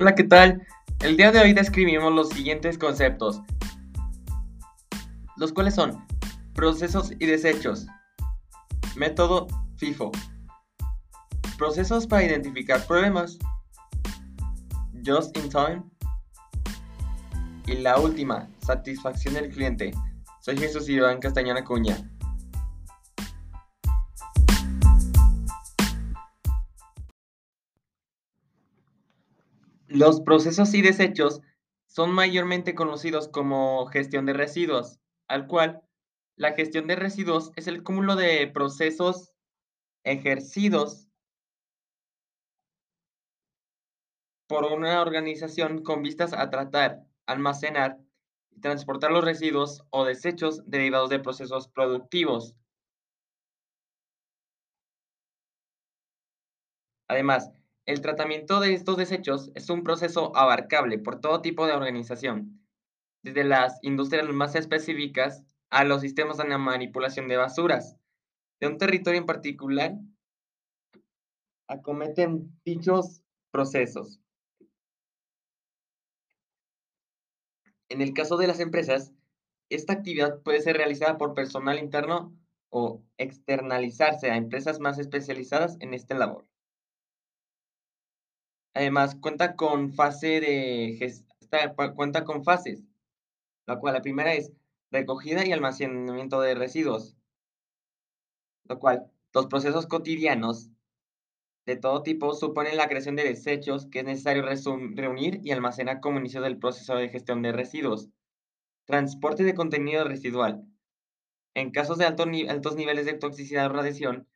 Hola, ¿qué tal? El día de hoy describimos los siguientes conceptos, los cuales son procesos y desechos, método FIFO, procesos para identificar problemas, just in time, y la última, satisfacción del cliente. Soy Jesús Iván Castañona Cuña. Los procesos y desechos son mayormente conocidos como gestión de residuos, al cual la gestión de residuos es el cúmulo de procesos ejercidos por una organización con vistas a tratar, almacenar y transportar los residuos o desechos derivados de procesos productivos. Además, el tratamiento de estos desechos es un proceso abarcable por todo tipo de organización, desde las industrias más específicas a los sistemas de manipulación de basuras. De un territorio en particular, acometen dichos procesos. En el caso de las empresas, esta actividad puede ser realizada por personal interno o externalizarse a empresas más especializadas en esta labor. Además, cuenta con fase de cuenta con fases, la cual la primera es recogida y almacenamiento de residuos, lo cual los procesos cotidianos de todo tipo suponen la creación de desechos que es necesario reunir y almacenar como inicio del proceso de gestión de residuos. Transporte de contenido residual. En casos de altos niveles de toxicidad o radiación,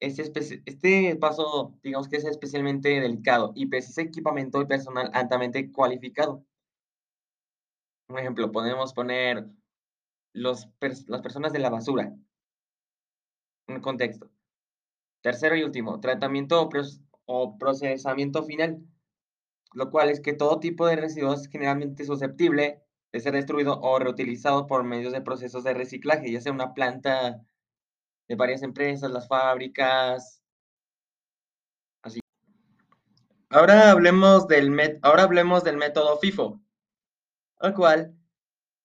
este, este paso, digamos que es especialmente delicado y precisa equipamiento y personal altamente cualificado. Un ejemplo, podemos poner las personas de la basura. Un contexto. Tercero y último, tratamiento o procesamiento final, lo cual es que todo tipo de residuos es generalmente susceptible de ser destruido o reutilizado por medios de procesos de reciclaje, ya sea una planta de varias empresas, las fábricas, así. Ahora hablemos del, met ahora hablemos del método FIFO, al cual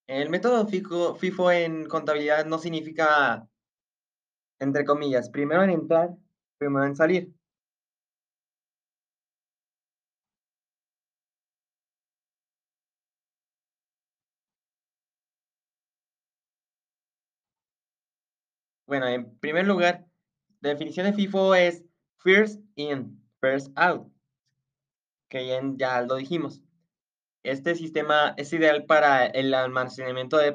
el método FIFO, FIFO en contabilidad no significa, entre comillas, primero en entrar, primero en salir. Bueno, en primer lugar, la definición de FIFO es first in, first out, que ya, lo dijimos. Este sistema es ideal para el almacenamiento de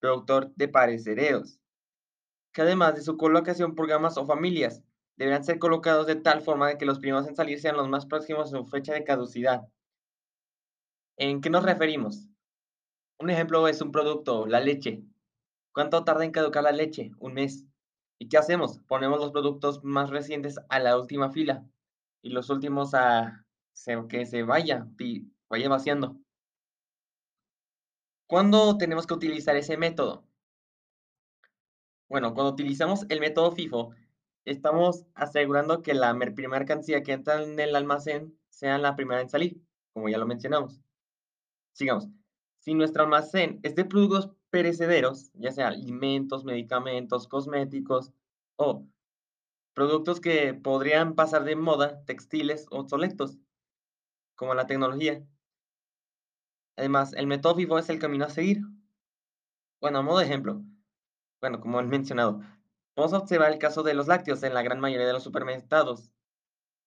productor de pares que además de su colocación por gamas o familias, deberán ser colocados de tal forma que los primeros en salir sean los más próximos a su fecha de caducidad. ¿En qué nos referimos? Un ejemplo es un producto, la leche, ¿Cuánto tarda en caducar la leche? Un mes. ¿Y qué hacemos? Ponemos los productos más recientes a la última fila y los últimos a que se vaya, vaya vaciando. ¿Cuándo tenemos que utilizar ese método? Bueno, cuando utilizamos el método FIFO, estamos asegurando que la primera cantidad que entra en el almacén sea la primera en salir, como ya lo mencionamos. Sigamos. Si nuestro almacén es de productos perecederos, ya sea alimentos, medicamentos, cosméticos o productos que podrían pasar de moda, textiles obsoletos, como la tecnología. Además, el método FIFO es el camino a seguir. Bueno, a modo de ejemplo, bueno, como he mencionado, vamos a observar el caso de los lácteos en la gran mayoría de los supermercados,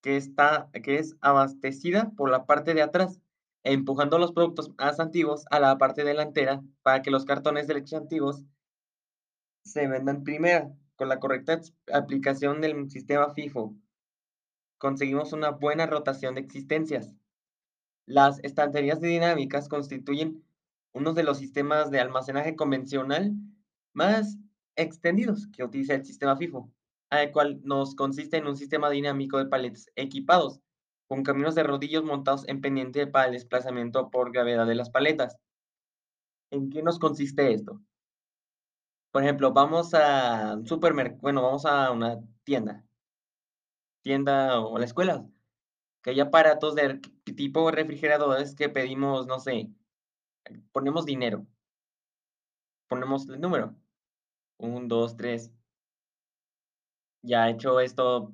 que, está, que es abastecida por la parte de atrás empujando los productos más antiguos a la parte delantera para que los cartones de leche antiguos se vendan primero. Con la correcta aplicación del sistema FIFO, conseguimos una buena rotación de existencias. Las estanterías dinámicas constituyen uno de los sistemas de almacenaje convencional más extendidos que utiliza el sistema FIFO, al cual nos consiste en un sistema dinámico de paletes equipados con caminos de rodillos montados en pendiente para el desplazamiento por gravedad de las paletas. ¿En qué nos consiste esto? Por ejemplo, vamos a un supermercado, bueno, vamos a una tienda, tienda o la escuela. que hay aparatos de tipo refrigeradores que pedimos, no sé, ponemos dinero. Ponemos el número, 1, 2, 3. Ya hecho esto,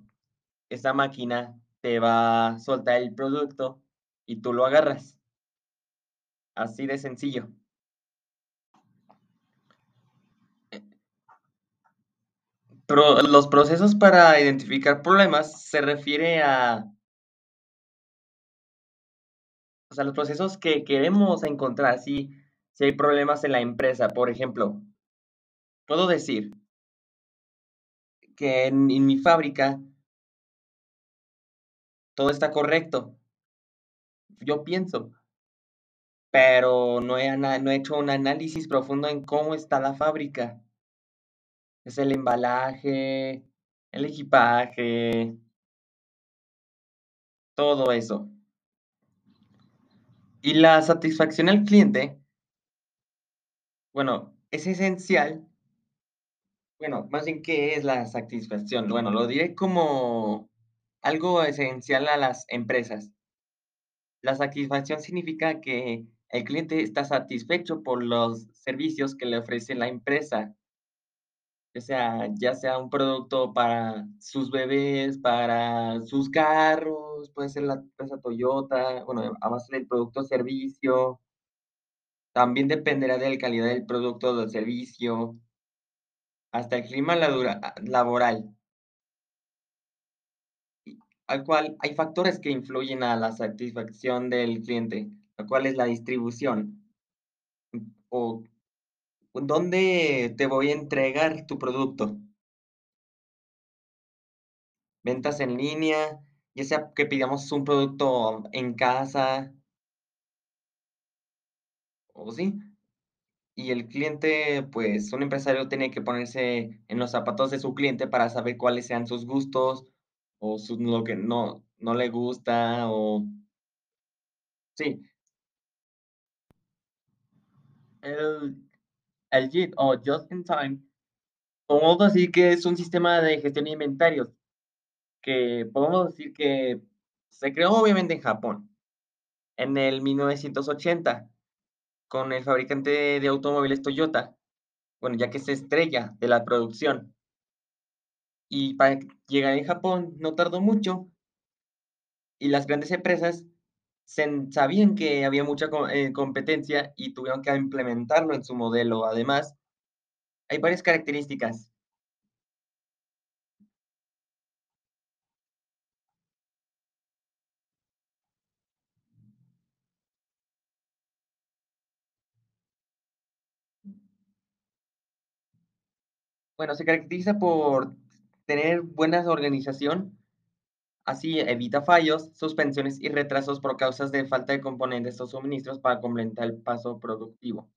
esa máquina te va a soltar el producto y tú lo agarras. Así de sencillo. Eh los procesos para identificar problemas se refiere a o sea, los procesos que queremos encontrar, si si hay problemas en la empresa, por ejemplo puedo decir que en mi fábrica todo está correcto. Yo pienso. Pero no he hecho un análisis profundo en cómo está la fábrica. Es el embalaje, el equipaje todo eso. Y la satisfacción al cliente bueno, es esencial bueno, más bien, ¿qué es la satisfacción? Bueno, lo diré como algo esencial a las empresas. La satisfacción significa que el cliente está satisfecho por los servicios que le ofrece la empresa. Sea, ya sea un producto para sus bebés, para sus carros, puede ser la empresa Toyota, bueno, a base del producto servicio. También dependerá de la calidad del producto o del servicio. Hasta el clima laboral. Al cual hay factores que influyen a la satisfacción del cliente, lo cual es la distribución. O ¿dónde te voy a entregar tu producto? Ventas en línea, ya sea que pidamos un producto en casa. O sí. Y el cliente, pues, un empresario tiene que ponerse en los zapatos de su cliente para saber cuáles sean sus gustos, o sus lo que no no le gusta, o Sí. El el JIT, o Just in Time, podemos decir que es un sistema de gestión de inventarios, que podemos decir que se creó obviamente en Japón, en el 1980, con el fabricante de automóviles Toyota, bueno, ya que es estrella de la producción. Y para llegar en Japón no tardó mucho y las grandes empresas sabían que había mucha eh, competencia y tuvieron que implementarlo en su modelo. Además, hay varias características. Bueno, se caracteriza por tener buenas organización, así evita fallos, suspensiones y retrasos por causas de falta de componentes o suministros para complementar el paso productivo.